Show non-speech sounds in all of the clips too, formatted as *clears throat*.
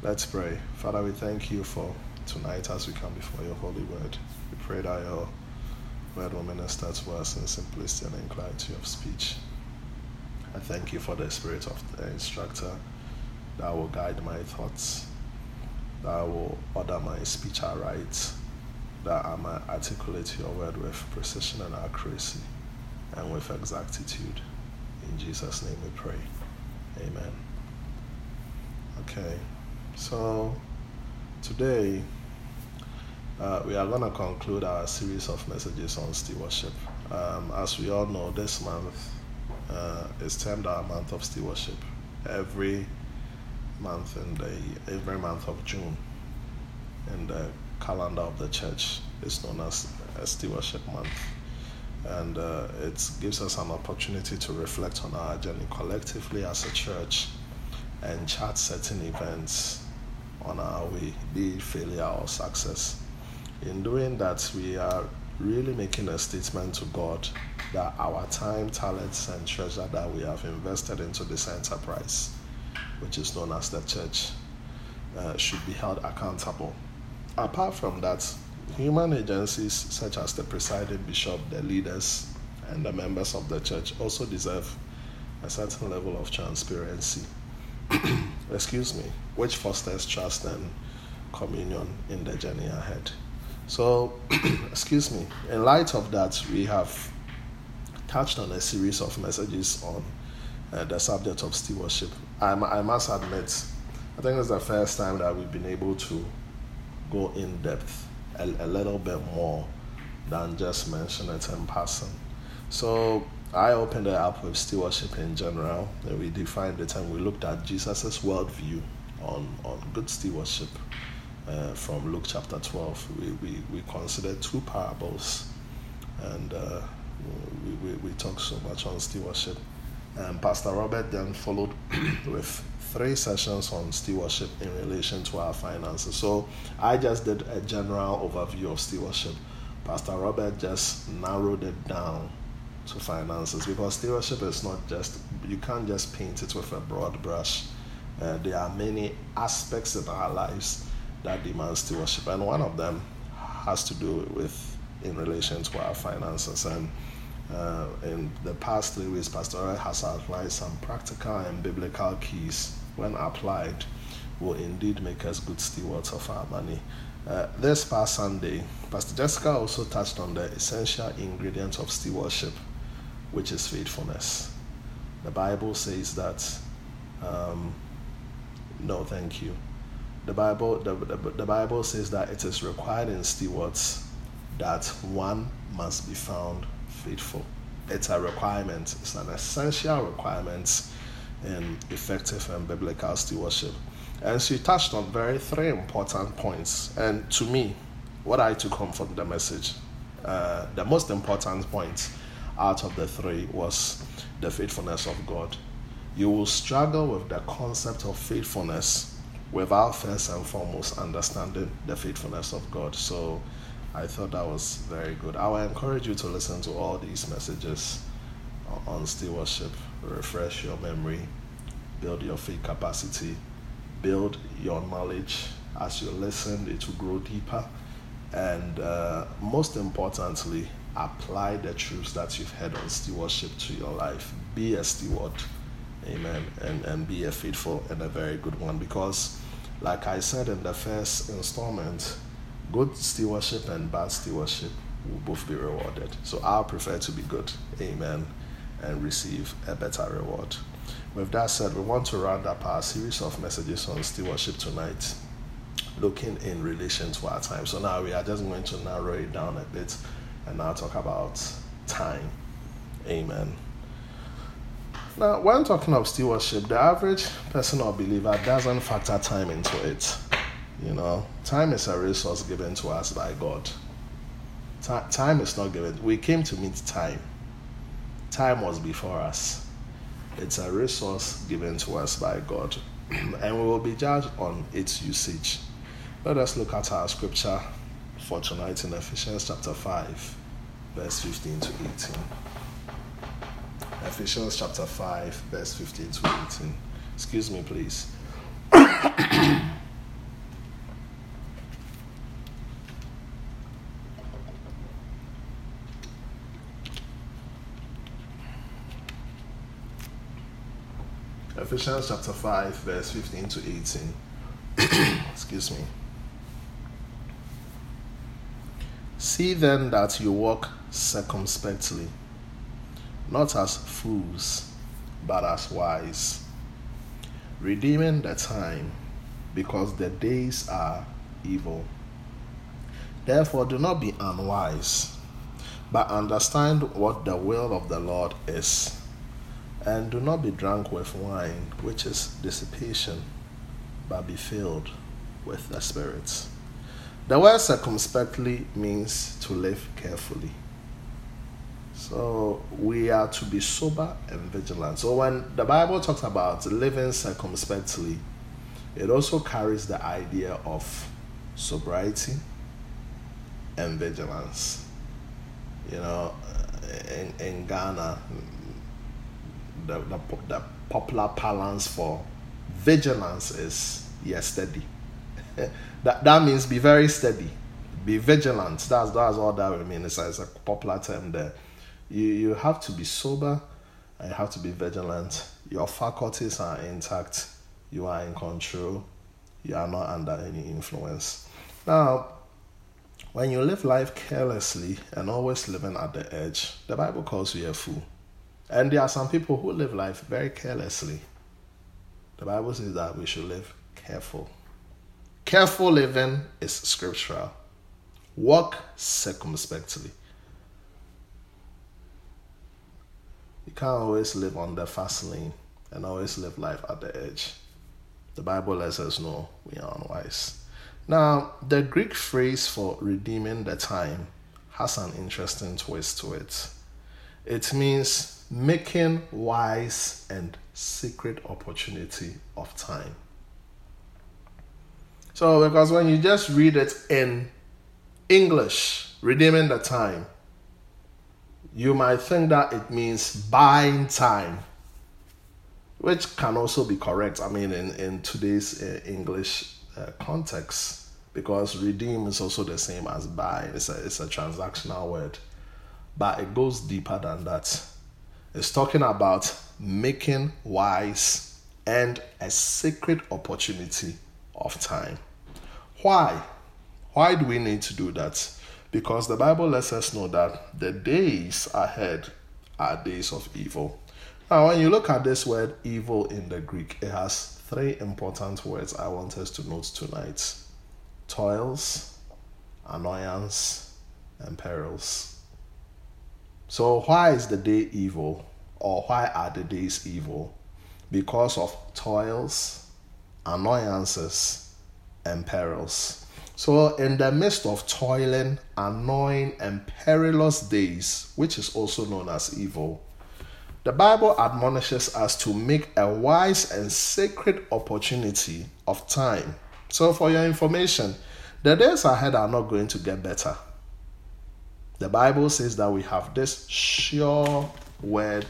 Let's pray. Father, we thank you for tonight as we come before your holy word. We pray that your word will minister to us in simplicity and clarity of speech. I thank you for the spirit of the instructor that will guide my thoughts, that will order my speech aright, that I might articulate your word with precision and accuracy and with exactitude. In Jesus' name we pray. Amen. Okay, so today uh, we are going to conclude our series of messages on stewardship. Um, as we all know, this month uh, is termed our month of stewardship. Every month in the every month of June in the calendar of the church is known as a stewardship month and uh, it gives us an opportunity to reflect on our journey collectively as a church and chart certain events on our way, be it failure or success. In doing that, we are really making a statement to God that our time, talents, and treasure that we have invested into this enterprise, which is known as the church, uh, should be held accountable. Apart from that, Human agencies such as the presiding bishop, the leaders, and the members of the church also deserve a certain level of transparency. *clears throat* Excuse me, which fosters trust and communion in the journey ahead. So, *clears throat* excuse me, in light of that, we have touched on a series of messages on uh, the subject of stewardship. I, I must admit, I think it's the first time that we've been able to go in depth a, a little bit more than just mention it in passing. So I opened it up with stewardship in general, and we defined it and we looked at Jesus' worldview on, on good stewardship uh, from Luke chapter 12. We, we, we considered two parables and uh, we, we, we talked so much on stewardship. And Pastor Robert then followed *clears throat* with three sessions on stewardship in relation to our finances. So I just did a general overview of stewardship. Pastor Robert just narrowed it down to finances because stewardship is not just, you can't just paint it with a broad brush. Uh, there are many aspects in our lives that demand stewardship, and one of them has to do with in relation to our finances. And uh, in the past three weeks, Pastor has outlined some practical and biblical keys when applied, will indeed make us good stewards of our money. Uh, this past Sunday, Pastor Jessica also touched on the essential ingredients of stewardship, which is faithfulness. The Bible says that, um, no, thank you. The Bible, the, the, the Bible says that it is required in stewards that one must be found faithful. It's a requirement, it's an essential requirement in effective and biblical stewardship. And she touched on very three important points. And to me, what I took home from the message, uh, the most important point out of the three was the faithfulness of God. You will struggle with the concept of faithfulness without first and foremost understanding the faithfulness of God. So I thought that was very good. I will encourage you to listen to all these messages on stewardship refresh your memory, build your faith capacity, build your knowledge. As you listen, it will grow deeper. And uh, most importantly, apply the truths that you've heard on stewardship to your life. Be a steward. Amen. And, and be a faithful and a very good one. Because, like I said in the first installment, good stewardship and bad stewardship will both be rewarded. So I'll prefer to be good. Amen and receive a better reward. With that said, we want to round up our series of messages on stewardship tonight, looking in relation to our time. So now we are just going to narrow it down a bit and now talk about time. Amen. Now, when talking of stewardship, the average person or believer doesn't factor time into it. You know, time is a resource given to us by God. time is not given. We came to meet time time was before us. It's a resource given to us by God, *clears throat* and we will be judged on its usage. Let us look at our scripture for tonight in Ephesians chapter 5, verse 15 to 18. Ephesians chapter 5, verse 15 to 18. Excuse me, please. Ephesians chapter 5, verse 15 to 18. *coughs* Excuse me. See then that you walk circumspectly, not as fools, but as wise, redeeming the time, because the days are evil. Therefore, do not be unwise, but understand what the will of the Lord is. And do not be drunk with wine, which is dissipation, but be filled with the Spirit. The word circumspectly means to live carefully. So we are to be sober and vigilant. So when the Bible talks about living circumspectly, it also carries the idea of sobriety and vigilance. You know, in, in Ghana, the, the, the popular parlance for vigilance is yes, steady. *laughs* that, that means be very steady, be vigilant. That's, that's all that would mean. It's, it's a popular term there. You, you have to be sober and you have to be vigilant. Your faculties are intact, you are in control, you are not under any influence. Now, when you live life carelessly and always living at the edge, the Bible calls you a fool. And there are some people who live life very carelessly. The Bible says that we should live careful. Careful living is scriptural. Walk circumspectly. You can't always live on the fast lane and always live life at the edge. The Bible lets us know we are unwise. Now, the Greek phrase for redeeming the time has an interesting twist to it. It means making wise and secret opportunity of time. So, because when you just read it in English, redeeming the time, you might think that it means buying time, which can also be correct. I mean, in, in today's uh, English uh, context because redeem is also the same as buy. It's a, it's a transactional word, but it goes deeper than that. It's talking about making wise and a sacred opportunity of time. Why? Why do we need to do that? Because the Bible lets us know that the days ahead are days of evil. Now, when you look at this word evil in the Greek, it has three important words I want us to note tonight toils, annoyance, and perils. So, why is the day evil, or why are the days evil? Because of toils, annoyances, and perils. So, in the midst of toiling, annoying, and perilous days, which is also known as evil, the Bible admonishes us to make a wise and sacred opportunity of time so, for your information, the days ahead are not going to get better. The Bible says that we have this sure word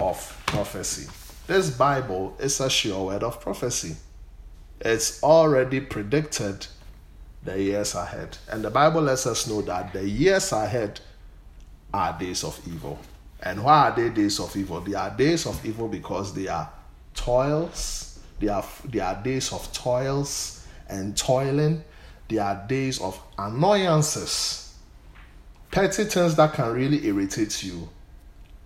of prophecy. This Bible is a sure word of prophecy. It's already predicted the years ahead. And the Bible lets us know that the years ahead are days of evil. And why are they days of evil? They are days of evil because they are toils they are, they are days of toils and toiling. they are days of annoyances, petty things that can really irritate you.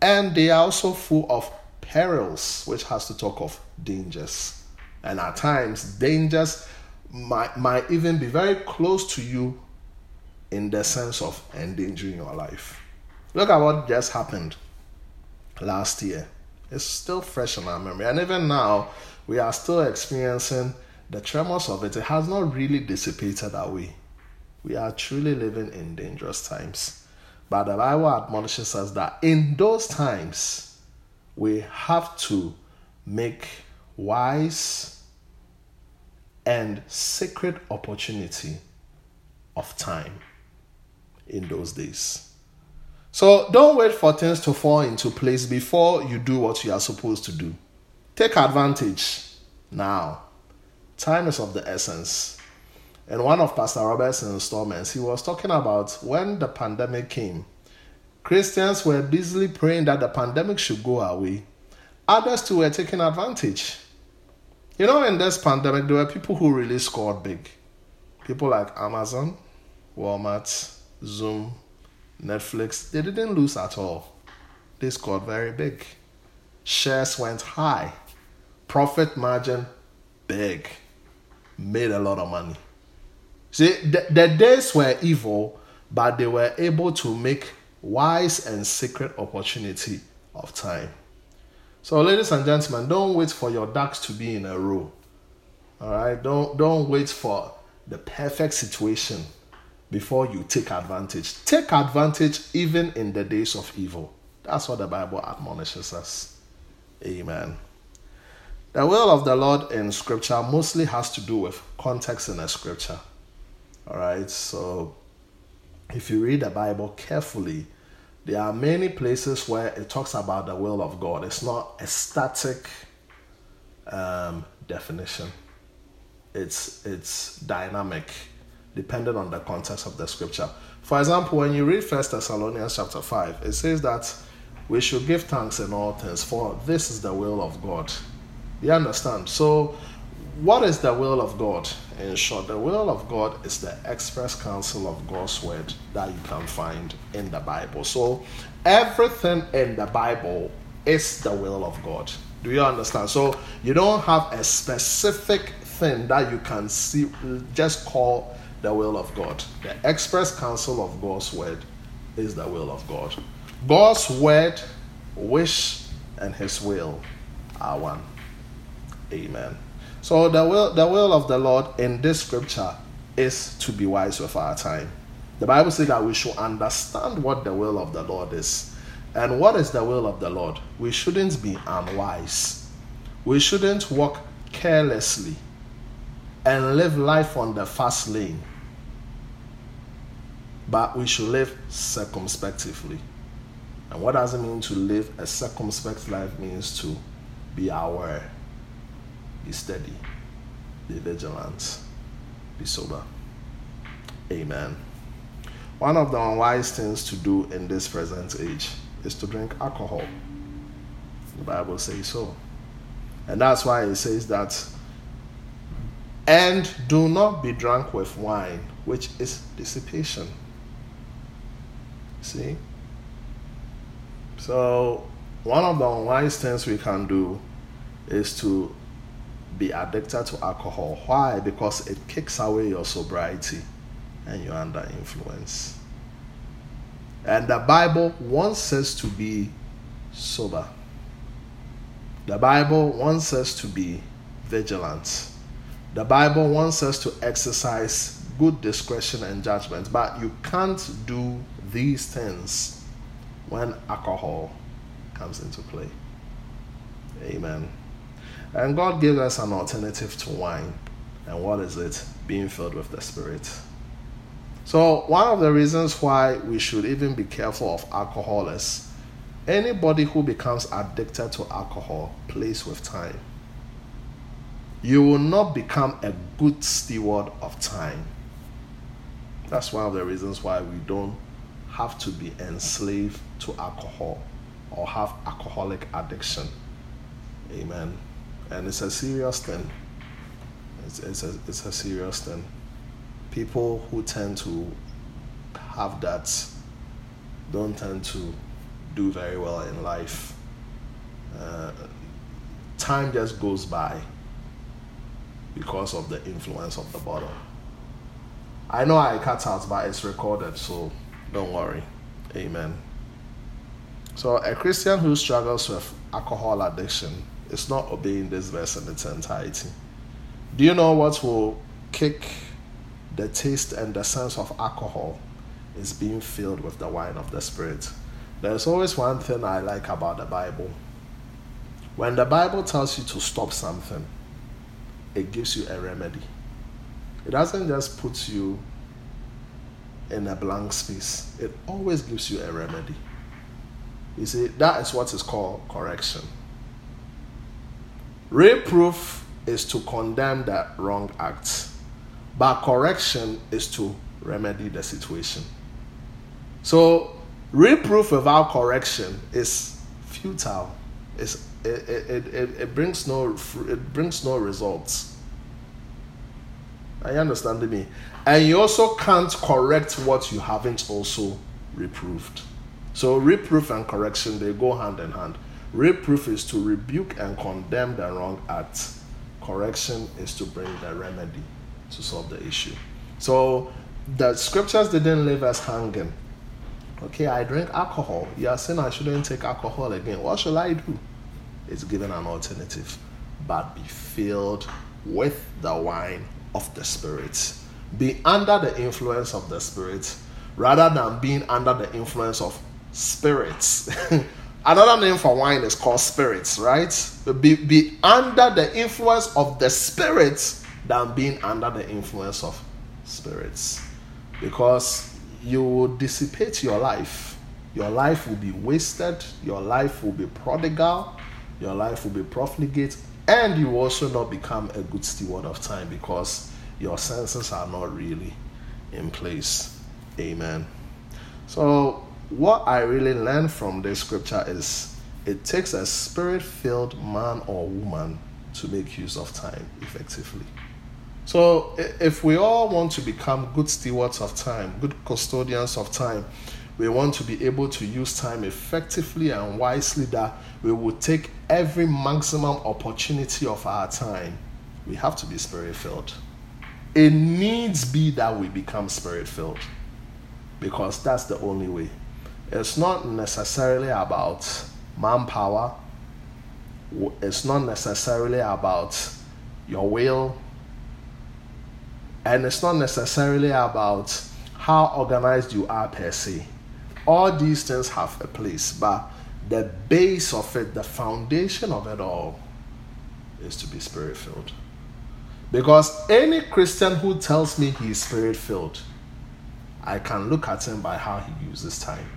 And they are also full of perils, which has to talk of dangers. And at times, dangers might, might even be very close to you in the sense of endangering your life. Look at what just happened last year. It's still fresh in our memory. And even now, we are still experiencing the tremors of it. It has not really dissipated away. We are truly living in dangerous times. But the Bible admonishes us that in those times, we have to make wise and sacred opportunity of time in those days. So don't wait for things to fall into place before you do what you are supposed to do. Take advantage now. Time is of the essence. In one of Pastor Robert's installments, he was talking about when the pandemic came, Christians were busily praying that the pandemic should go away. others too were taking advantage. You know, in this pandemic, there were people who really scored big. People like Amazon, Walmart, Zoom, Netflix, they didn't lose at all. They scored very big. Shares went high. Profit margin big. Made a lot of money. See, the, the days were evil, but they were able to make wise and secret opportunity of time. So, ladies and gentlemen, don't wait for your ducks to be in a row. All right, don't don't wait for the perfect situation before you take advantage. Take advantage even in the days of evil. That's what the Bible admonishes us. Amen. The will of the Lord in Scripture mostly has to do with context in the Scripture. All right, so if you read the Bible carefully, there are many places where it talks about the will of God. It's not a static um, definition. It's it's dynamic, depending on the context of the scripture. For example, when you read First Thessalonians chapter five, it says that we should give thanks in all things, for this is the will of God. You understand? So, what is the will of God? In short, the will of God is the express counsel of God's word that you can find in the Bible. So, everything in the Bible is the will of God. Do you understand? So, you don't have a specific thing that you can see, just call the will of God. The express counsel of God's word is the will of God. God's word, wish, and his will are one. Amen. So the will the will of the Lord in this scripture is to be wise with our time. The Bible says that we should understand what the will of the Lord is. And what is the will of the Lord? We shouldn't be unwise. We shouldn't walk carelessly and live life on the fast lane. But we should live circumspectively. And what does it mean to live a circumspect life? Means to be aware, be steady, be vigilant, be sober. Amen. One of the unwise things to do in this present age is to drink alcohol. The Bible says so. And that's why it says that, and do not be drunk with wine, which is dissipation. See? So, one of the unwise things we can do is to be addicted to alcohol. Why? Because it kicks away your sobriety and you're under influence. And the Bible wants us to be sober. The Bible wants us to be vigilant. The Bible wants us to exercise good discretion and judgment, but you can't do these things when alcohol comes into play. Amen. And God gave us an alternative to wine. And what is it? Being filled with the Spirit. So, one of the reasons why we should even be careful of alcohol is anybody who becomes addicted to alcohol plays with time. You will not become a good steward of time. That's one of the reasons why we don't have to be enslaved to alcohol or have alcoholic addiction. Amen. And it's a serious thing. It's, it's, a, it's a serious thing. People who tend to have that don't tend to do very well in life. Uh, time just goes by because of the influence of the bottle. I know I cut out, but it's recorded, so don't worry. Amen. So, a Christian who struggles with alcohol addiction is not obeying this verse in its entirety. Do you know what will kick the taste and the sense of alcohol? Is being filled with the wine of the Spirit. There's always one thing I like about the Bible. When the Bible tells you to stop something, it gives you a remedy. It doesn't just put you in a blank space. It always gives you a remedy. You see, that is what is called correction. Reproof is to condemn that wrong act, but correction is to remedy the situation. So, reproof without correction is futile, it's it, it, it, it brings no it brings no results. Are you understanding me? And you also can't correct what you haven't also reproved. So reproof and correction they go hand in hand. Reproof is to rebuke and condemn the wrong act. Correction is to bring the remedy to solve the issue. So the scriptures didn't leave us hanging. Okay, I drink alcohol. You are saying I shouldn't take alcohol again. What shall I do? It's given an alternative. But be filled with the wine of the Spirit. Be under the influence of the Spirit rather than being under the influence of spirits. *laughs* Another name for wine is called spirits, right? Be, be under the influence of the spirits than being under the influence of spirits. Because you will dissipate your life. Your life will be wasted. Your life will be prodigal. Your life will be profligate. And you also not become a good steward of time because your senses are not really in place. Amen. So, what I really learned from this scripture is it takes a spirit filled man or woman to make use of time effectively. So, if we all want to become good stewards of time, good custodians of time, we want to be able to use time effectively and wisely, that we will take every maximum opportunity of our time. We have to be spirit filled. It needs be that we become spirit filled because that's the only way. It's not necessarily about manpower, it's not necessarily about your will, and it's not necessarily about how organized you are per se. All these things have a place, but the base of it, the foundation of it all, is to be spirit filled. Because any Christian who tells me he is spirit filled, I can look at him by how he uses time.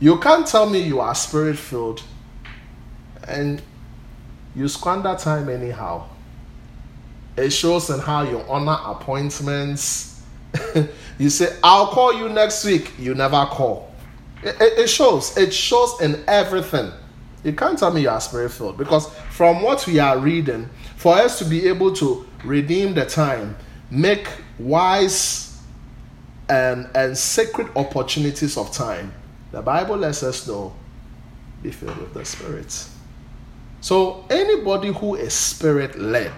You can't tell me you are spirit filled and you squander time anyhow. It shows in how you honor appointments. *laughs* you say, I'll call you next week. You never call. It, it, it shows. It shows in everything. You can't tell me you are spirit filled because from what we are reading, for us to be able to redeem the time, make wise and, and sacred opportunities of time, the Bible lets us know be filled with the Spirit. So, anybody who is spirit led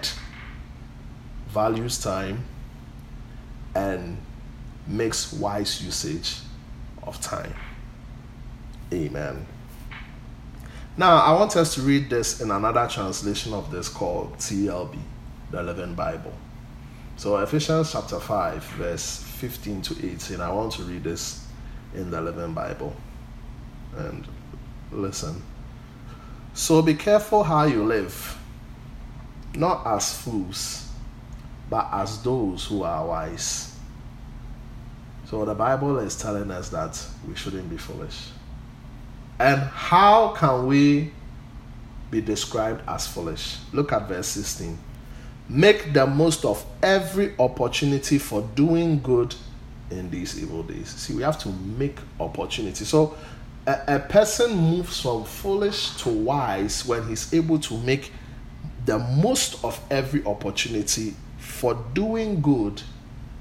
values time and makes wise usage of time. Amen. Now, I want us to read this in another translation of this called TLB, the Living Bible. So, Ephesians chapter 5, verse 15 to 18. I want to read this in the Living Bible. And listen. So be careful how you live, not as fools, but as those who are wise. So the Bible is telling us that we shouldn't be foolish. And how can we be described as foolish? Look at verse 16 make the most of every opportunity for doing good in these evil days. See, we have to make opportunity. So a, a, person moves from foolish to wise when he's able to make the most of every opportunity for doing good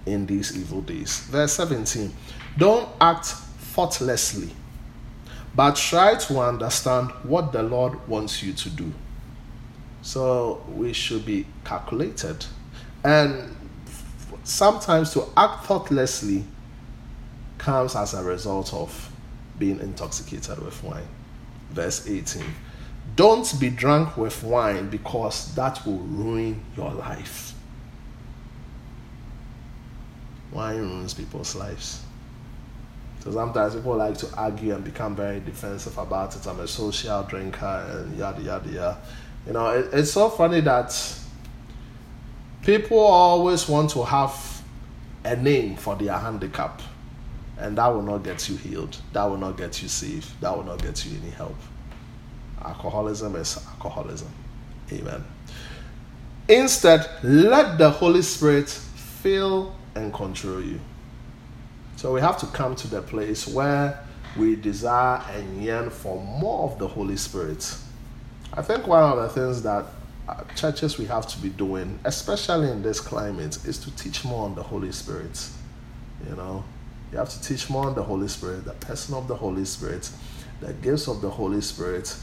in these evil days. Verse 17 Don't act thoughtlessly, but try to understand what the Lord wants you to do. So we should be calculated. And sometimes to act thoughtlessly comes as a result of being intoxicated with wine. Verse 18 Don't be drunk with wine because that will ruin your life. Wine ruins people's lives. So sometimes people like to argue and become very defensive about it. I'm a social drinker and yada yada yada. You know, it, it's so funny that people always want to have a name for their handicap, and that will not get you healed. That will not get you saved. That will not get you any help. Alcoholism is alcoholism. Amen. Instead, let the Holy Spirit fill and control you. So we have to come to the place where we desire and yearn for more of the Holy Spirit I think one of the things that Uh, churches we have to be doing, especially in this climate, is to teach more on the Holy Spirit. You know, you have to teach more on the Holy Spirit, the person of the Holy Spirit, the gifts of the Holy Spirit,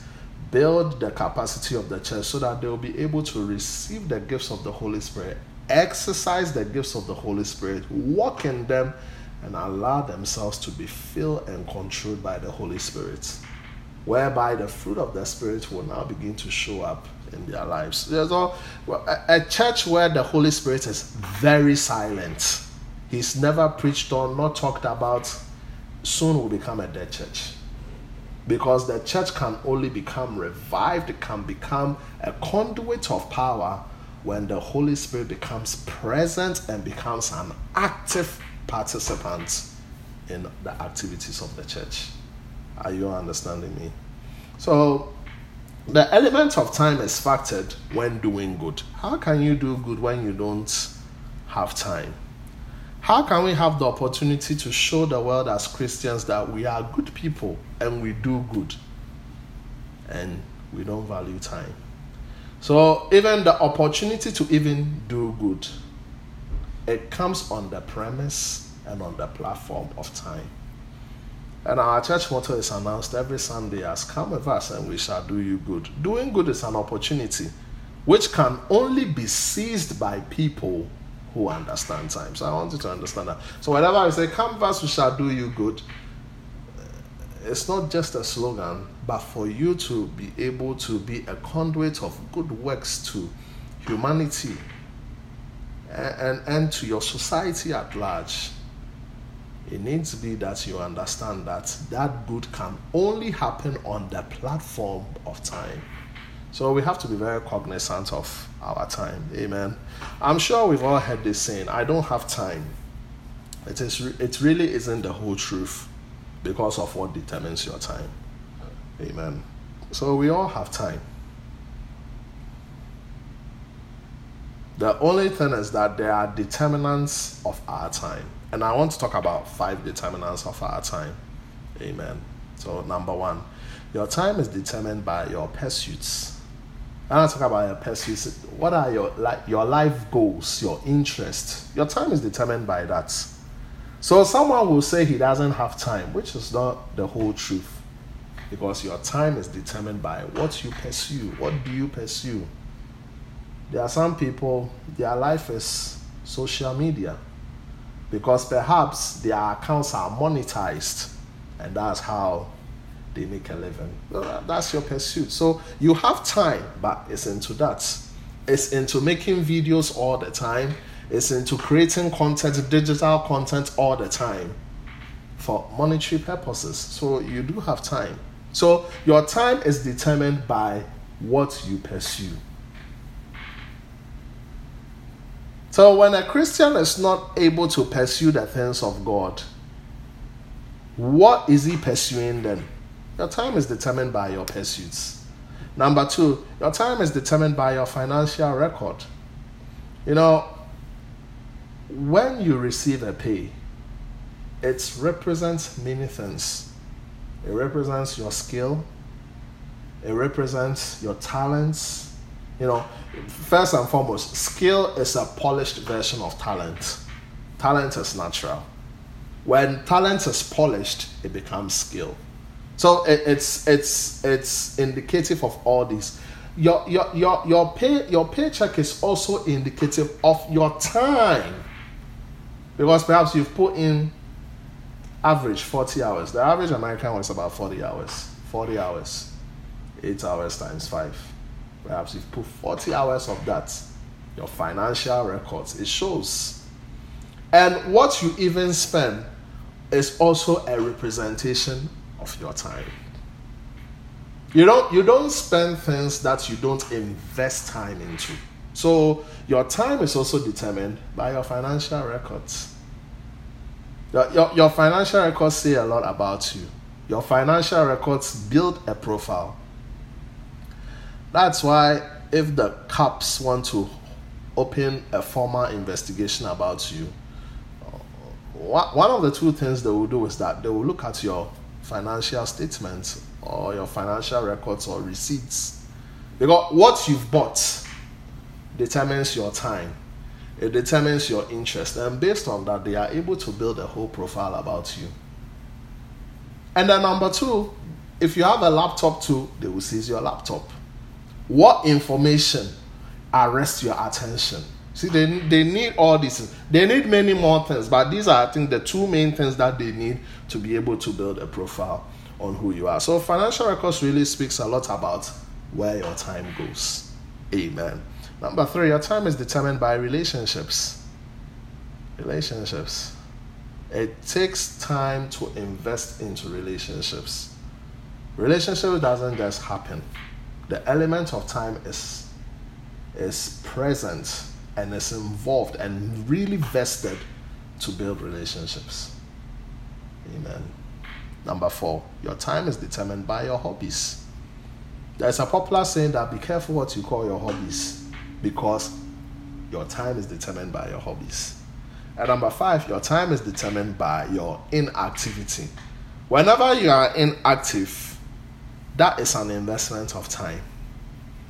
build the capacity of the church so that they will be able to receive the gifts of the Holy Spirit, exercise the gifts of the Holy Spirit, walk in them, and allow themselves to be filled and controlled by the Holy Spirit, whereby the fruit of the Spirit will now begin to show up in their lives. There's a, a church where the Holy Spirit is very silent. He's never preached on, not talked about, soon will become a dead church because the church can only become revived, it can become a conduit of power when the Holy Spirit becomes present and becomes an active participant in the activities of the church. Are you understanding me? So, the element of time is factored when doing good. How can you do good when you don't have time? How can we have the opportunity to show the world as Christians that we are good people and we do good and we don't value time? So, even the opportunity to even do good, it comes on the premise and on the platform of time. And our church motto is announced every Sunday as Come with us and we shall do you good. Doing good is an opportunity which can only be seized by people who understand time. So I want you to understand that. So whenever I say, Come verse, we shall do you good, eh, it's not just a slogan, but for you to be able to be a conduit of good works to humanity and, and, and to your society at large. It needs to be that you understand that that good can only happen on the platform of time. So we have to be very cognizant of our time. Amen. I'm sure we've all heard this saying, I don't have time. It, is, it really isn't the whole truth because of what determines your time. Amen. So we all have time. The only thing is that there are determinants of our time. And I want to talk about five determinants of our time. Amen. So, number one, your time is determined by your pursuits when I talk about your pursuits, what are your like your life goals, your interests? Your time is determined by that. So someone will say he doesn't have time, which is not the whole truth. Because your time is determined by what you pursue. What do you pursue? There are some people, their life is social media. Because perhaps their accounts are monetized. And that's how they make a living. That's your pursuit. So you have time, but it's into that. It's into making videos all the time. It's into creating content, digital content all the time for monetary purposes. So you do have time. So your time is determined by what you pursue. So when a Christian is not able to pursue the things of God, what is he pursuing then? Your time is determined by your pursuits. Number two, your time is determined by your financial record. You know, when you receive a pay, it represents many things. It represents your skill, it represents your talents. You know, first and foremost, skill is a polished version of talent. Talent is natural. When talent is polished, it becomes skill. So it, it's it's it's indicative of all this. Your your your your pay your paycheck is also indicative of your time. Because perhaps you've put in average 40 hours. The average American was about 40 hours. 40 hours. 8 hours times 5. Perhaps you've put 40 hours of that. Your financial records. It shows. And what you even spend is also a representation of your time. You don't you don't spend things that you don't invest time into. So your time is also determined by your financial records. Your, your, your financial records say a lot about you. Your financial records build a profile. That's why if the cops want to open a formal investigation about you, uh, one of the two things they will do is that they will look at your financial statements or your financial records or receipts Because what you've bought determines your time, it determines your interest, and based on that, they are able to build a whole profile about you. And then, number two, if you have a laptop too, they will seize your laptop. What information arrests your attention? See, they, they need all these. They need many more things, but these are, I think, the two main things that they need to be able to build a profile on who you are. So, financial records really speaks a lot about where your time goes. Amen. Number three, your time is determined by relationships. Relationships. It takes time to invest into relationships. Relationship doesn't just happen. The element of time is is present and is involved and really vested to build relationships. Amen. Number four, your time is determined by your hobbies. There's a popular saying that be careful what you call your hobbies because your time is determined by your hobbies. And number five, your time is determined by your inactivity. Whenever you are inactive, that is an investment of time.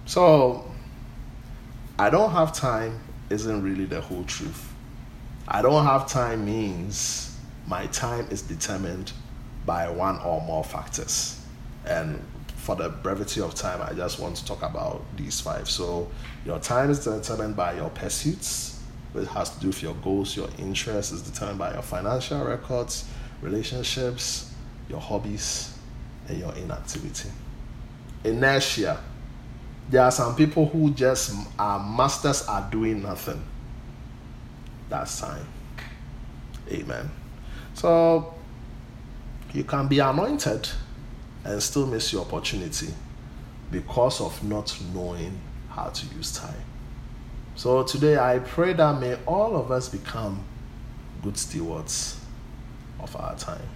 So, I don't have time isn't really the whole truth. I don't have time means my time is determined by one or more factors. And for the brevity of time, I just want to talk about these five. So, your time is determined by your pursuits, which has to do with your goals, your interests, is determined by your financial records, relationships, your hobbies, your inactivity. Inertia. There are some people who just are masters at doing nothing. That's sign. Amen. So you can be anointed and still miss your opportunity because of not knowing how to use time. So today I pray that may all of us become good stewards of our time.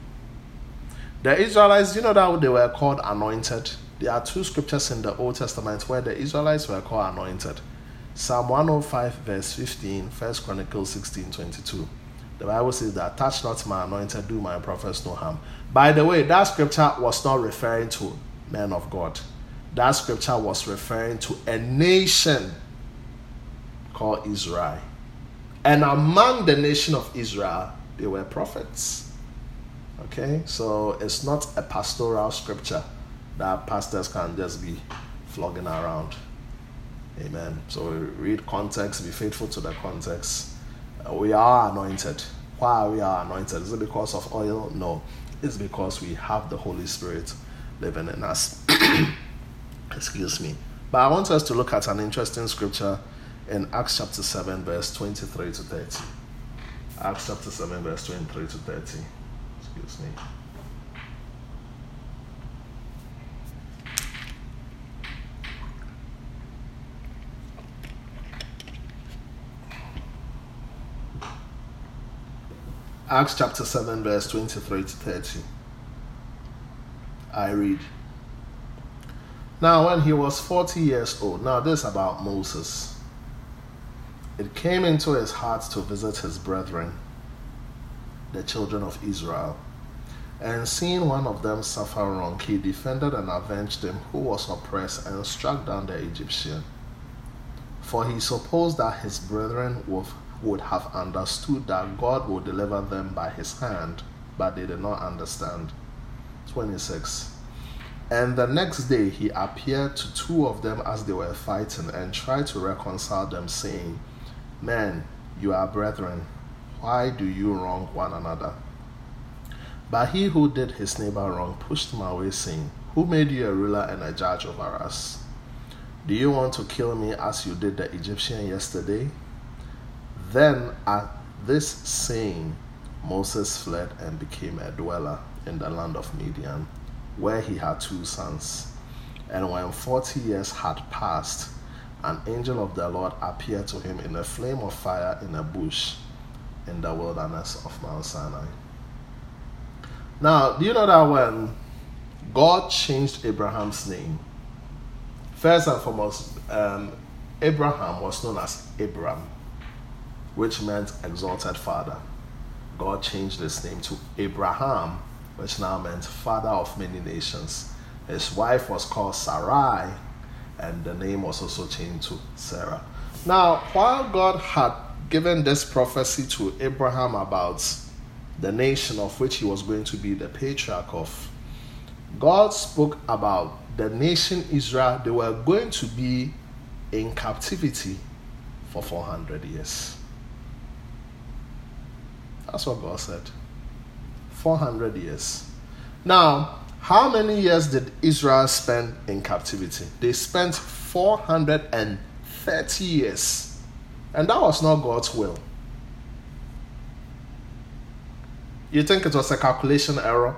The Israelites, you know that they were called anointed? There are two scriptures in the Old Testament where the Israelites were called anointed. Psalm 105, verse 15, 1 Chronicles 16, 22. The Bible says that touch not my anointed, do my prophets no harm. By the way, that scripture was not referring to men of God. That scripture was referring to a nation called Israel. And among the nation of Israel, there were prophets. Okay, so it's not a pastoral scripture that pastors can just be flogging around. Amen. So read context, be faithful to the context. Uh, we are anointed. Why are we are anointed? Is it because of oil? No. It's because we have the Holy Spirit living in us. *clears throat* Excuse me. But I want us to look at an interesting scripture in Acts chapter 7, verse 23 to 30. Acts chapter 7, verse 23 to 30. Acts chapter 7, verse 23 to 30. I read. Now, when he was 40 years old, now this about Moses, it came into his heart to visit his brethren, the children of Israel. And seeing one of them suffer wrong, he defended and avenged him who was oppressed and struck down the Egyptian. For he supposed that his brethren would have understood that God would deliver them by his hand, but they did not understand. 26. And the next day he appeared to two of them as they were fighting and tried to reconcile them, saying, Men, you are brethren. Why do you wrong one another? But he who did his neighbor wrong pushed him away, saying, Who made you a ruler and a judge over us? Do you want to kill me as you did the Egyptian yesterday? Then at this saying, Moses fled and became a dweller in the land of Midian, where he had two sons. And when forty years had passed, an angel of the Lord appeared to him in a flame of fire in a bush in the wilderness of Mount Sinai. Now, do you know that when God changed Abraham's name, first and foremost, um, Abraham was known as Abram which meant exalted father. God changed his name to Abraham, which now meant father of many nations. His wife was called Sarai, and the name was also changed to Sarah. Now, while God had given this prophecy to Abraham about the nation of which he was going to be the patriarch of, God spoke about the nation Israel, they were going to be in captivity for 400 years. That's what God said. 400 years. Now, how many years did Israel spend in captivity? They spent 430 years. And that was not God's will. You think it was a calculation error?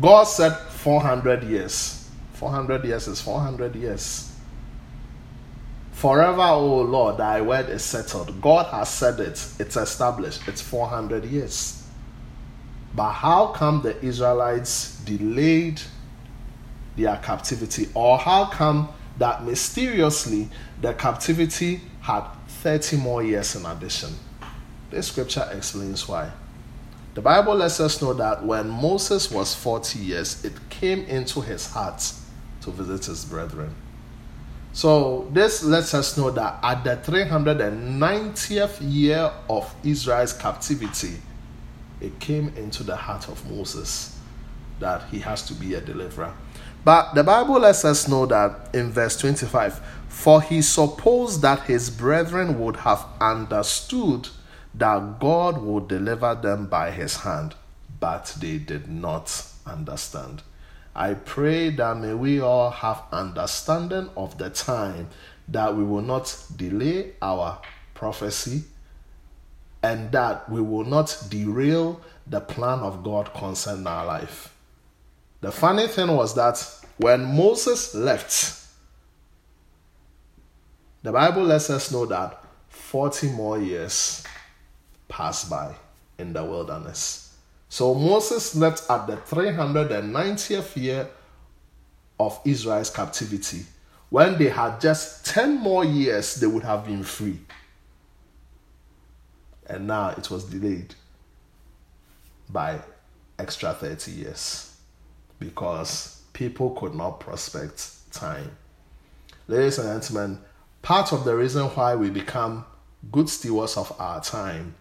God said 400 years. 400 years is 400 years. Forever, O oh Lord, thy word is settled. God has said it, it's established. It's 400 years. But how come the Israelites delayed their captivity? Or how come that mysteriously the captivity had 30 more years in addition? This scripture explains why. The Bible lets us know that when Moses was 40 years, it came into his heart to visit his brethren. So, this lets us know that at the 390th year of Israel's captivity, it came into the heart of Moses that he has to be a deliverer. But the Bible lets us know that in verse 25, for he supposed that his brethren would have understood that God would deliver them by his hand, but they did not understand. I pray that may we all have understanding of the time that we will not delay our prophecy and that we will not derail the plan of God concerning our life. The funny thing was that when Moses left, the Bible lets us know that 40 more years passed by in the wilderness. So Moses left at the 390th year of Israel's captivity. When they had just 10 more years, they would have been free. And now it was delayed by extra 30 years because people could not prospect time. Ladies and gentlemen, part of the reason why we become good stewards of our time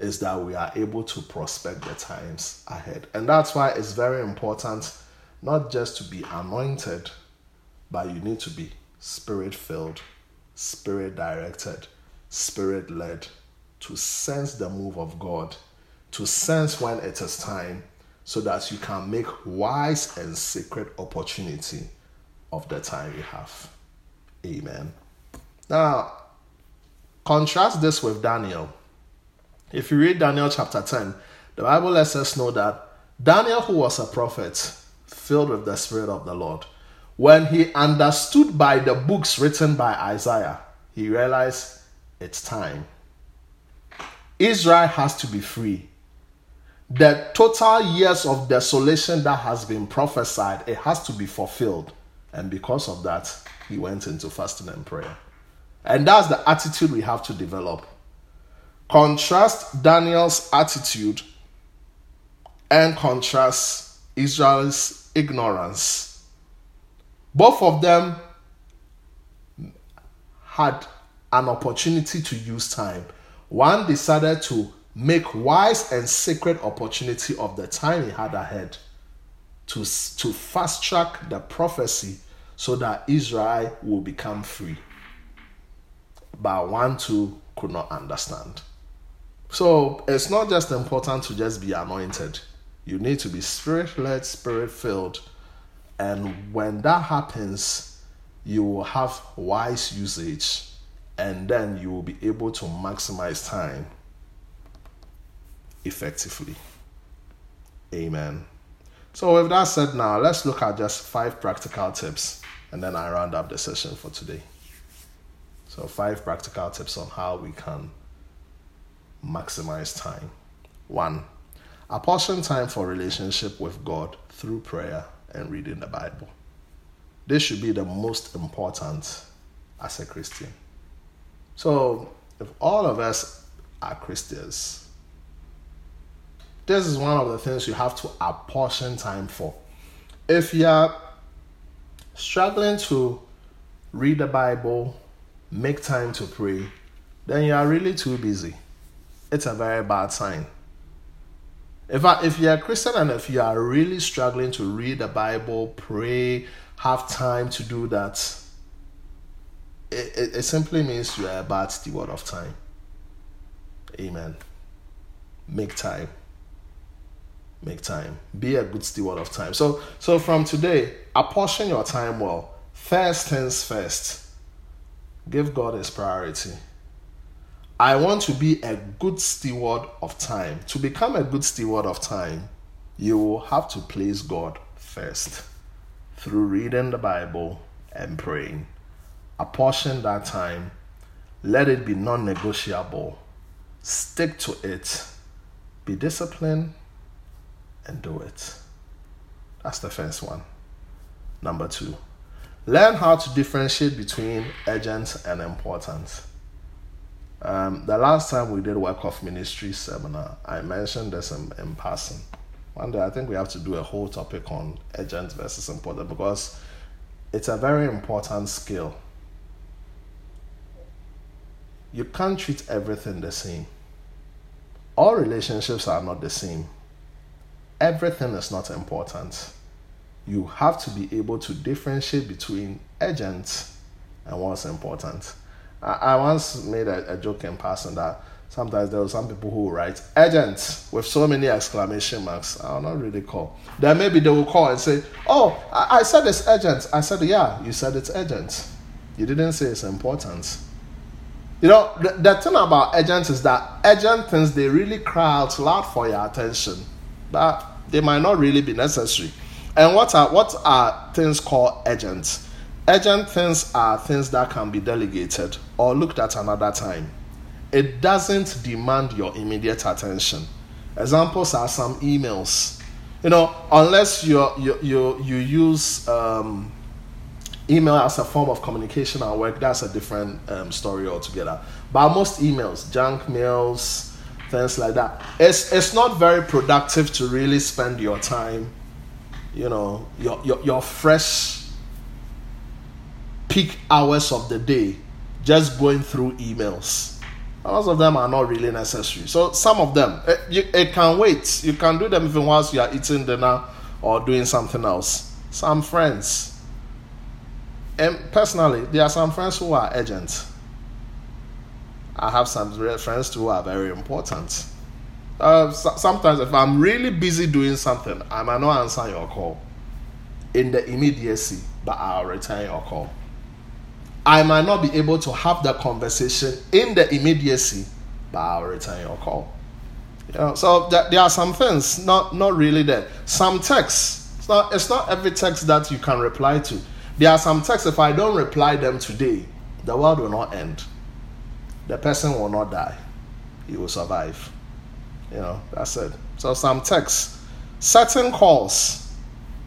is that we are able to prospect the times ahead. And that's why it's very important not just to be anointed, but you need to be spirit filled, spirit directed, spirit led to sense the move of God, to sense when it is time, so that you can make wise and sacred opportunity of the time you have. Amen. Now, contrast this with Daniel. If you read Daniel chapter 10, the Bible lets us know that Daniel, who was a prophet filled with the Spirit of the Lord, when he understood by the books written by Isaiah, he realized it's time. Israel has to be free. The total years of desolation that has been prophesied, it has to be fulfilled. And because of that, he went into fasting and prayer. And that's the attitude we have to develop. Contrast Daniel's attitude and contrast Israel's ignorance. Both of them had an opportunity to use time. One decided to make wise and sacred opportunity of the time he had ahead to, to fast track the prophecy so that Israel will become free. But one too could not understand. So it's not just important to just be anointed. You need to be spirit led, spirit filled. And when that happens, you will have wise usage and then you will be able to maximize time effectively. Amen. So, with that said, now let's look at just five practical tips and then I round up the session for today. So, five practical tips on how we can maximize time. One, apportion time for relationship with God through prayer and reading the Bible. This should be the most important as a Christian. So, if all of us are Christians, this is one of the things you have to apportion time for. If you are struggling to read the Bible, make time to pray, then you are really too busy. It's a very bad sign. In fact, if you're a Christian and if you are really struggling to read the Bible, pray, have time to do that, it, it, it simply means you are a bad steward of time. Amen. Make time. Make time. Be a good steward of time. So, so from today, apportion your time well. First things first. Give God his priority. I want to be a good steward of time. To become a good steward of time, you will have to place God first through reading the Bible and praying. Apportion that time, let it be non negotiable. Stick to it, be disciplined, and do it. That's the first one. Number two, learn how to differentiate between urgent and important. Um, the last time we did work of ministry seminar, I mentioned this in, in passing. One day I think we have to do a whole topic on urgent versus important because it's a very important skill. You can't treat everything the same. All relationships are not the same. Everything is not important. You have to be able to differentiate between urgent and what's important. I, once made a, a, joke in passing that sometimes there were some people who write agent with so many exclamation marks. I'll not really call. Then maybe they will call and say, Oh, I, I said it's urgent. I said, Yeah, you said it's urgent. You didn't say it's important. You know, the, the thing about agents is that urgent things they really cry out loud for your attention, but they might not really be necessary. And what are what are things called agents? Urgent things are things that can be delegated or looked at another time. It doesn't demand your immediate attention. Examples are some emails. You know, unless you you you, you use um, email as a form of communication at work, that's a different um, story altogether. But most emails, junk mails, things like that, it's it's not very productive to really spend your time. You know, your your, your fresh peak hours of the day just going through emails. Most of them are not really necessary. So some of them, it, eh, you, it can wait. You can do them even whilst you are eating dinner or doing something else. Some friends, and personally, there are some friends who are urgent. I have some friends who are very important. Uh, so, sometimes, if I'm really busy doing something, I might not answer your call in the immediacy, but I'll return your call. I might not be able to have that conversation in the immediacy, but I'll return your call. You know, so there are some things not not really there. Some texts, it's not it's not every text that you can reply to. There are some texts if I don't reply them today, the world will not end. The person will not die. He will survive. You know, that's it. So some texts, certain calls,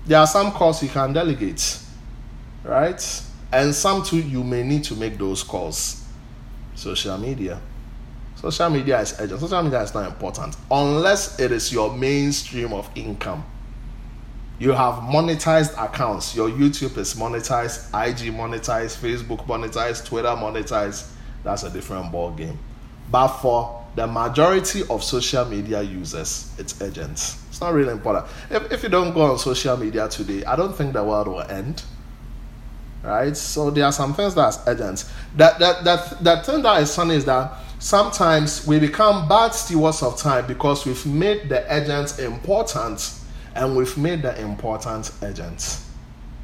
there are some calls you can delegate, right? And some too, you may need to make those calls. Social media. Social media is urgent. Social media is not important unless it is your mainstream of income. You have monetized accounts. Your YouTube is monetized, IG monetized, Facebook monetized, Twitter monetized. That's a different ball game. But for the majority of social media users, it's urgent. It's not really important. If, if you don't go on social media today, I don't think the world will end right? So there are some things that's urgent. That that that that thing that is funny is that sometimes we become bad stewards of time because we've made the urgent important and we've made the important urgent.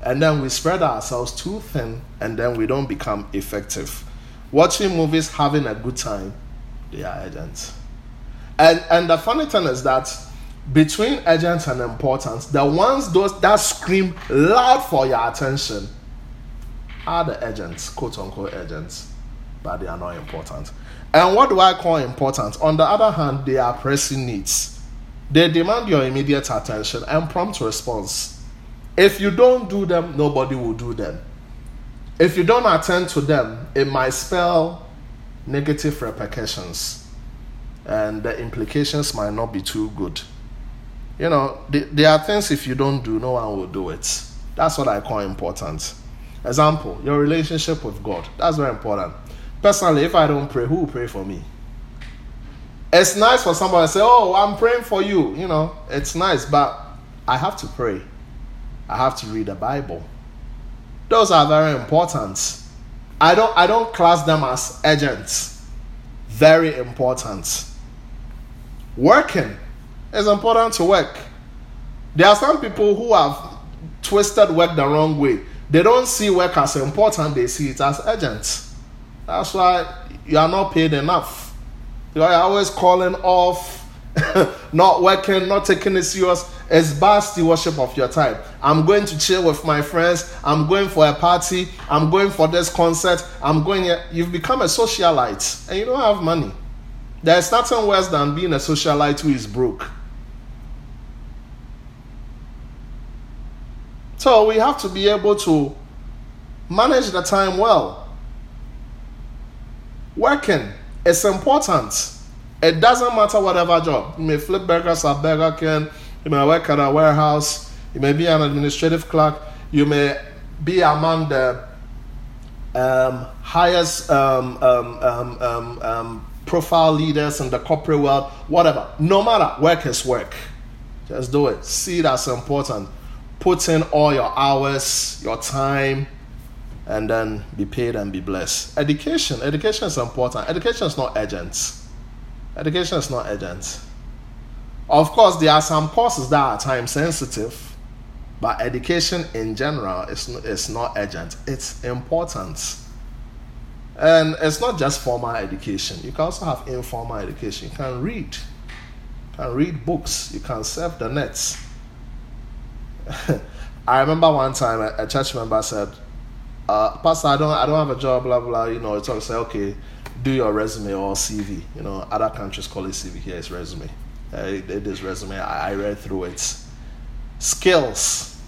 And then we spread ourselves too thin and then we don't become effective. Watching movies, having a good time, they are urgent. And and the funny thing is that between urgent and important, the ones those that scream loud for your attention are the agents, quote unquote agents, but they are not important. And what do I call important? On the other hand, they are pressing needs. They demand your immediate attention and prompt response. If you don't do them, nobody will do them. If you don't attend to them, it might spell negative repercussions and the implications might not be too good. You know, there are things if you don't do, no one will do it. That's what I call important. Example, your relationship with God. That's very important. Personally, if I don't pray, who will pray for me? It's nice for somebody to say, Oh, I'm praying for you. You know, it's nice, but I have to pray. I have to read the Bible. Those are very important. I don't I don't class them as agents. Very important. Working is important to work. There are some people who have twisted work the wrong way. They don't see work as important, they see it as urgent. That's why you are not paid enough. You are always calling off, *laughs* not working, not taking it serious. It's bad stewardship of your time. I'm going to chill with my friends. I'm going for a party. I'm going for this concert. I'm going here. You've become a socialite and you don't have money. There's nothing worse than being a socialite who is broke. So we have to be able to manage the time well. Working is important. It doesn't matter whatever job. You may flip burgers at Burger King, you may work at a warehouse, you may be an administrative clerk, you may be among the um, highest um, um, um, um, um profile leaders in the corporate world, whatever. No matter, work is work. Just do it. See that's important put in all your hours, your time, and then be paid and be blessed. Education, education is important. Education is not urgent. Education is not urgent. Of course, there are some courses that are time sensitive, but education in general is, is not urgent. It's important. And it's not just formal education. You can also have informal education. You can read. You can read books. You can surf the nets I remember one time a, a church member said, uh, Pastor, I don't, I don't have a job, blah blah. You know, it's all say, okay, do your resume or CV. You know, other countries call it CV. Here it's resume. Uh, it, it is resume. I, I read through it. Skills.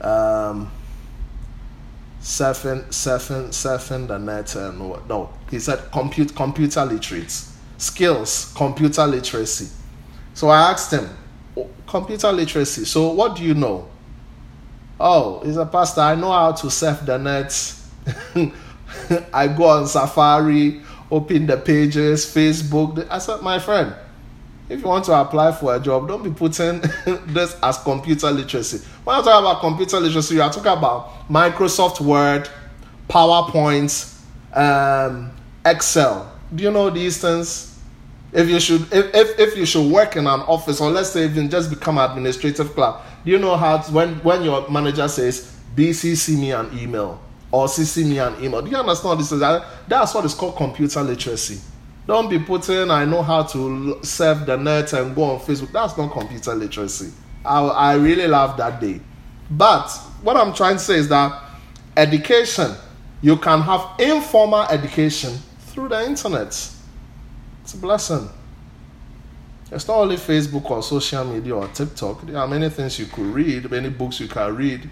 Um, surfing, surfing, surfing the net and what? no, he said compute, computer literacy. Skills, computer literacy. So I asked him, computer literacy. So, what do you know? Oh, he's a pastor. I know how to surf the net. *laughs* I go on Safari, open the pages, Facebook. I said, my friend, if you want to apply for a job, don't be putting *laughs* this as computer literacy. When I talk about computer literacy, you are talking about Microsoft Word, PowerPoint, um, Excel. Do you know these things? If you should if, if, if you should work in an office or let's say even just become administrative clerk do you know how to, when when your manager says bcc me an email or cc me an email do you understand this is? That's what is called computer literacy. Don't be putting i know how to surf the net and go on facebook. That's not computer literacy. I, I really love that day. But what i'm trying to say is that education you can have informal education through the internet it's a blessing. It's not only Facebook or social media or TikTok. There are many things you could read, many books you can read.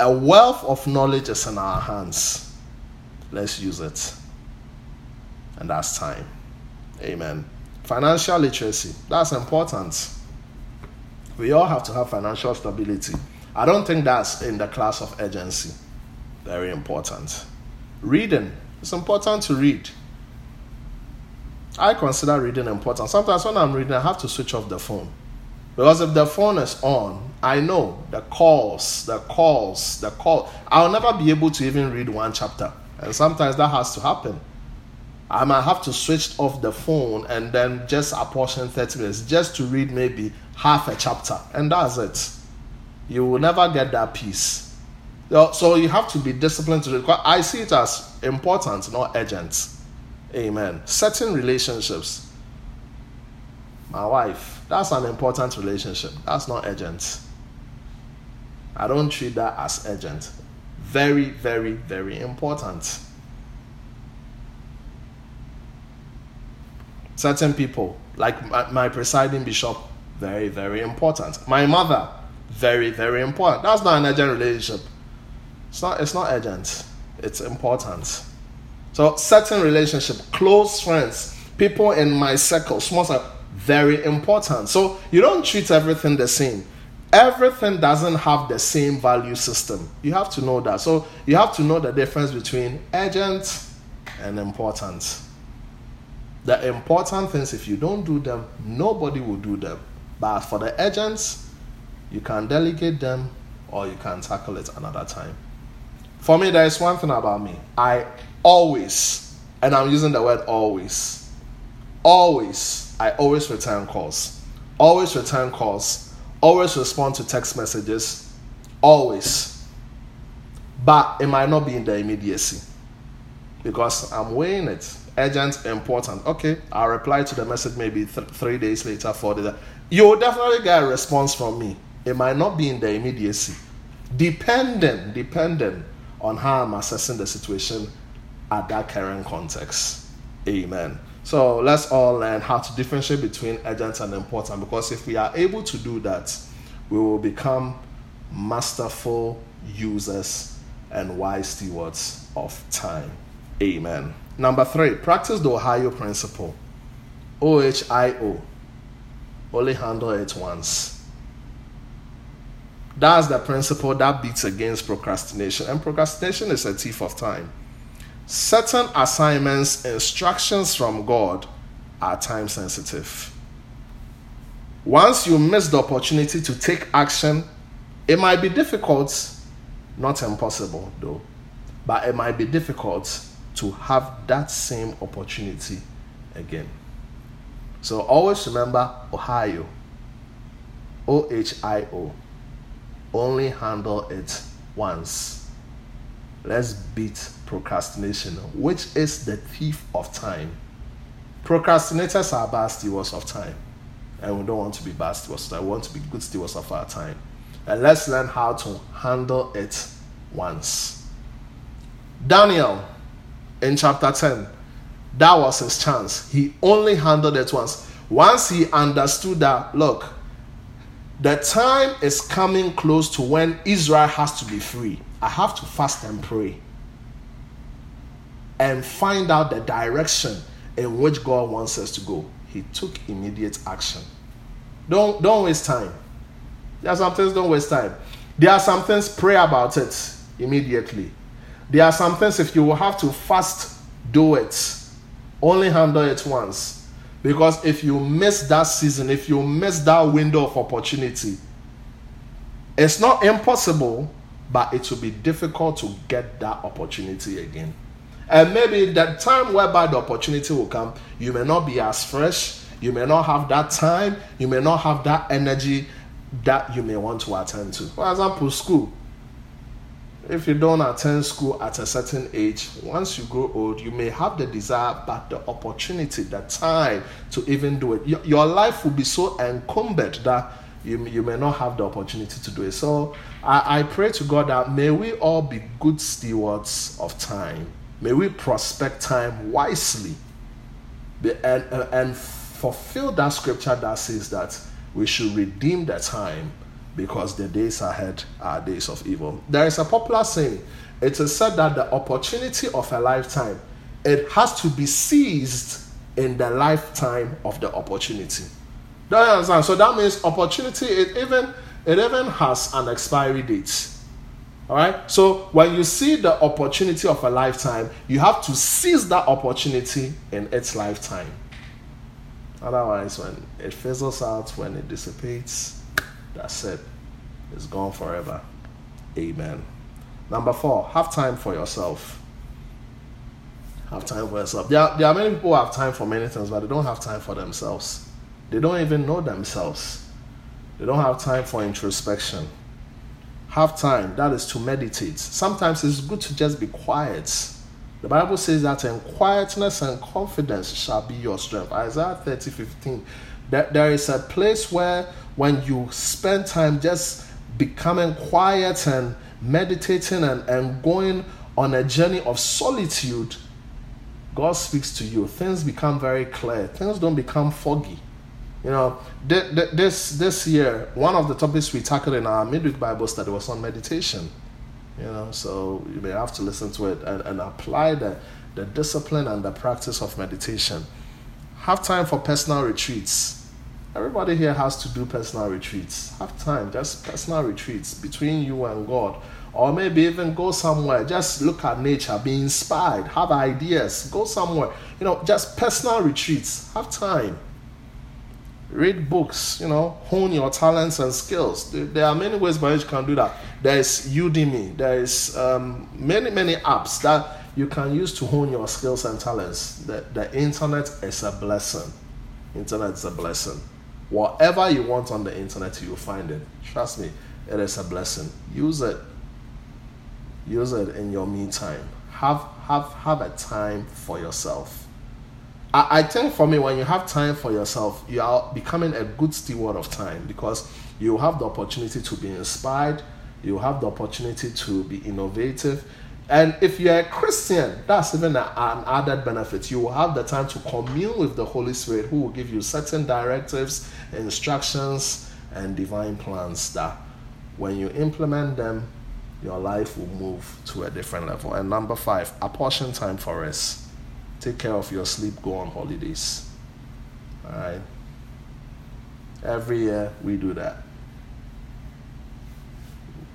A wealth of knowledge is in our hands. Let's use it. And that's time. Amen. Financial literacy. That's important. We all have to have financial stability. I don't think that's in the class of urgency. Very important. Reading. It's important to read. I consider reading important. Sometimes when I'm reading, I have to switch off the phone. Because if the phone is on, I know the calls, the calls, the call. I'll never be able to even read one chapter. And sometimes that has to happen. I might have to switch off the phone and then just apportion 30 minutes just to read maybe half a chapter. And that's it. You will never get that peace. So you have to be disciplined to read. I see it as important, not urgent. Amen. Certain relationships. My wife, that's an important relationship. That's not urgent. I don't treat that as urgent. Very, very, very important. Certain people, like my, my presiding bishop, very, very important. My mother, very, very important. That's not an urgent relationship. It's not, it's not urgent. It's important. So certain relationship, close friends, people in my circle, small circle, very important. So you don't treat everything the same. everything doesn't have the same value system. You have to know that. So you have to know the difference between urgent and important. The important things, if you don't do them, nobody will do them. But for the urgents, you can delegate them or you can tackle it another time. For me, there is one thing about me. I always, and I'm using the word always, always, I always return calls. Always return calls. Always respond to text messages. Always. But it might not be in the immediacy because I'm weighing it. Urgent, important. Okay, I'll reply to the message maybe th- three days later, four days. You'll definitely get a response from me. It might not be in the immediacy. Dependent, dependent on how I'm assessing the situation at that current context. Amen. So let's all learn how to differentiate between urgent and important because if we are able to do that, we will become masterful users and wise stewards of time. Amen. Number three, practice the Ohio principle. OHIO. Only handle it once. That's the principle that beats against procrastination. And procrastination is a thief of time. Certain assignments, instructions from God are time sensitive. Once you miss the opportunity to take action, it might be difficult, not impossible though, but it might be difficult to have that same opportunity again. So always remember Ohio, O H I O only handle it once. Let's beat procrastination, which is the thief of time. Procrastinators are bad stewards of time, and we don't want to be bad stewards. I want to be good stewards of our time. And let's learn how to handle it once. Daniel, in chapter 10, that was his chance. He only handled it once. Once he understood that, look, the time is coming close to when Israel has to be free. I have to fast and pray and find out the direction in which God wants us to go. He took immediate action. Don't don't waste time. There are some things don't waste time. There are some things pray about it immediately. There are some things if you will have to fast, do it. Only handle it once. Because if you miss that season, if you miss that window of opportunity, it's not impossible, but it will be difficult to get that opportunity again. And maybe the time whereby the opportunity will come, you may not be as fresh, you may not have that time, you may not have that energy that you may want to attend to. For example, school if you don't attend school at a certain age, once you grow old, you may have the desire, but the opportunity, the time to even do it, your, your life will be so encumbered that you, you may not have the opportunity to do it. So I, I pray to God that may we all be good stewards of time. May we prospect time wisely and, and fulfill that scripture that says that we should redeem the time because the days ahead are days of evil. There is a popular saying. It is said that the opportunity of a lifetime it has to be seized in the lifetime of the opportunity. Do you understand? So that means opportunity it even it even has an expiry date. All right. So when you see the opportunity of a lifetime, you have to seize that opportunity in its lifetime. Otherwise, when it fizzles out, when it dissipates, that's it. It's gone forever. Amen. Number four, have time for yourself. Have time for yourself. There are, there are many people who have time for many things, but they don't have time for themselves. They don't even know themselves. They don't have time for introspection. Have time, that is to meditate. Sometimes it's good to just be quiet. The Bible says that in quietness and confidence shall be your strength. Isaiah 30 15. That there is a place where when you spend time just becoming quiet and meditating and, and going on a journey of solitude, God speaks to you. Things become very clear. Things don't become foggy. You know, this this year, one of the topics we tackled in our midweek Bible study was on meditation. You know, so you may have to listen to it and, and apply the, the discipline and the practice of meditation. Have time for personal retreats Everybody here has to do personal retreats. Have time, just personal retreats between you and God. Or maybe even go somewhere. Just look at nature, be inspired, have ideas, go somewhere. You know, just personal retreats. Have time. Read books, you know, hone your talents and skills. There are many ways by which you can do that. There is Udemy, there is um, many, many apps that you can use to hone your skills and talents. The, the internet is a blessing. Internet is a blessing. Whatever you want on the internet, you'll find it. Trust me, it is a blessing. Use it. Use it in your me time. Have have have a time for yourself. I, I think for me, when you have time for yourself, you are becoming a good steward of time because you have the opportunity to be inspired, you have the opportunity to be innovative, and if you're a Christian, that's even an added benefit. You will have the time to commune with the Holy Spirit, who will give you certain directives, instructions, and divine plans that when you implement them, your life will move to a different level. And number five, apportion time for rest. Take care of your sleep, go on holidays. All right. Every year we do that.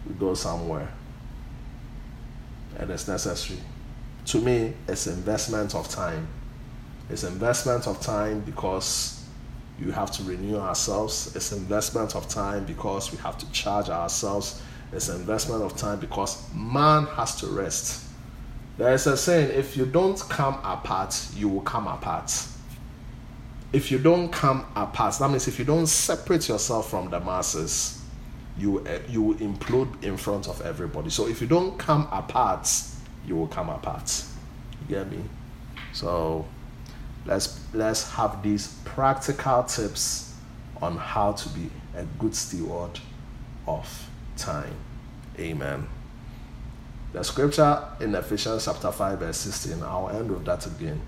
We go somewhere and it's necessary. To me, it's investment of time. It's investment of time because you have to renew ourselves. It's an investment of time because we have to charge ourselves. It's an investment of time because man has to rest. There is a saying if you don't come apart, you will come apart. If you don't come apart, that means if you don't separate yourself from the masses, you uh, you will implode in front of everybody. So if you don't come apart, you will come apart. You get me? So let's let's have these practical tips on how to be a good steward of time. Amen. The scripture in Ephesians chapter 5, verse 16, I'll end with that again.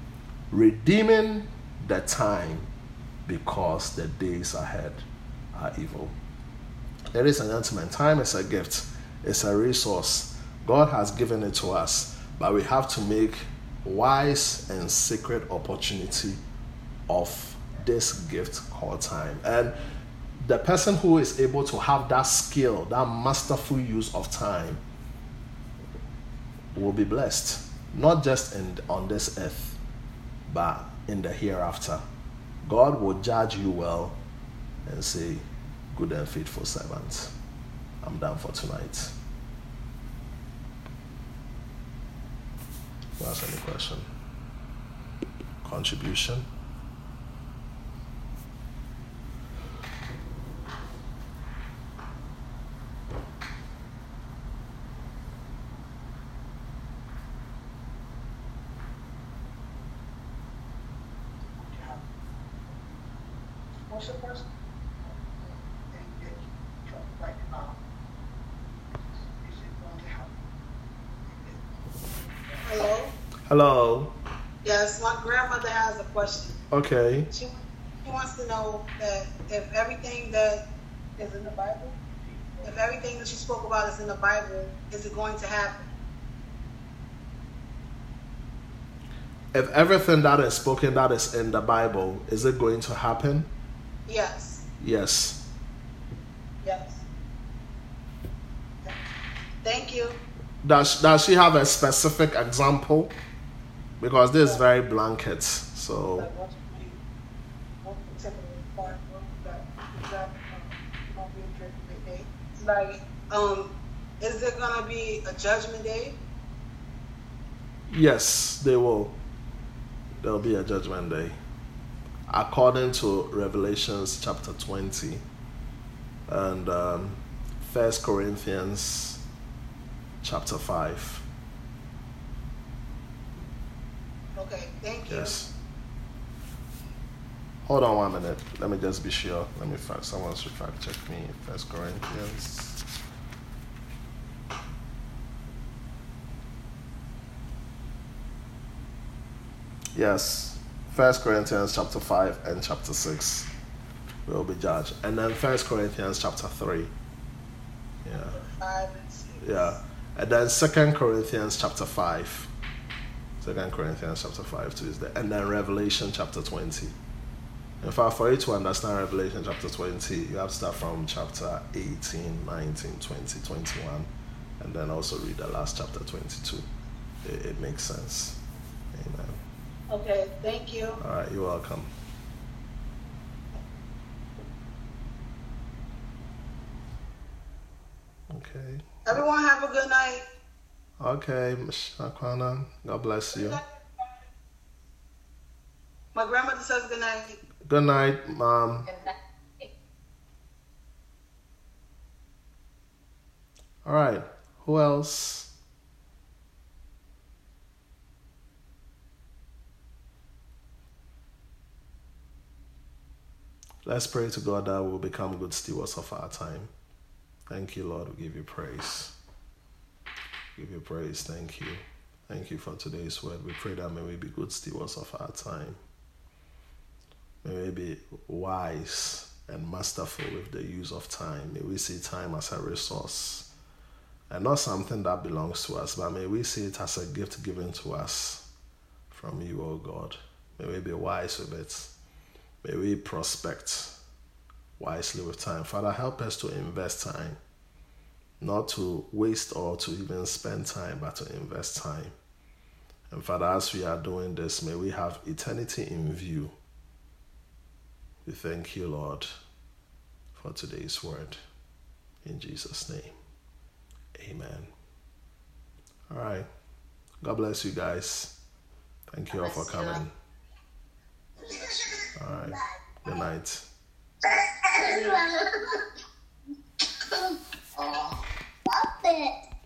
Redeeming the time because the days ahead are evil. Ladies and gentlemen, time is a gift, it's a resource. God has given it to us, but we have to make wise and sacred opportunity of this gift called time. And the person who is able to have that skill, that masterful use of time, will be blessed, not just in, on this earth, but in the hereafter. God will judge you well and say, good and faithful servant. I'm done for tonight. Has any question? Contribution? What's your question? Hello. Yes, my grandmother has a question. Okay. She, she wants to know that if everything that is in the Bible, if everything that she spoke about is in the Bible, is it going to happen? If everything that is spoken that is in the Bible, is it going to happen? Yes. Yes. Yes. Thank you. Does does she have a specific example? Because this is very blanket. So. Like, um, is there gonna be a judgment day? Yes, they will. There'll be a judgment day, according to Revelations chapter twenty, and um, First Corinthians chapter five. Okay, thank you. Yes. Hold on one minute. Let me just be sure. Let me fact. Someone should fact check me. First Corinthians. Yes. First Corinthians chapter 5 and chapter 6 will be judged. And then First Corinthians chapter 3. Yeah. Five and six. Yeah. And then Second Corinthians chapter 5 Second Corinthians chapter 5 to is there. And then Revelation chapter 20. In fact, for you to understand Revelation chapter 20, you have to start from chapter 18, 19, 20, 21, and then also read the last chapter 22. It, it makes sense. Amen. Okay, thank you. All right, you're welcome. Okay. Everyone have a good night. Okay, Shakwana. God bless you. My grandmother says good night. Good night, Mom. All right. Who else? Let's pray to God that we'll become good stewards of our time. Thank you, Lord. We give you praise. Give you praise. Thank you. Thank you for today's word. We pray that may we be good stewards of our time. May we be wise and masterful with the use of time. May we see time as a resource and not something that belongs to us, but may we see it as a gift given to us from you, O God. May we be wise with it. May we prospect wisely with time. Father, help us to invest time, not to waste or to even spend time, but to invest time. And Father, as we are doing this, may we have eternity in view. We thank you, Lord, for today's word. In Jesus' name, amen. All right. God bless you guys. Thank you all for coming. All right. Good night. *laughs* oh, stop it.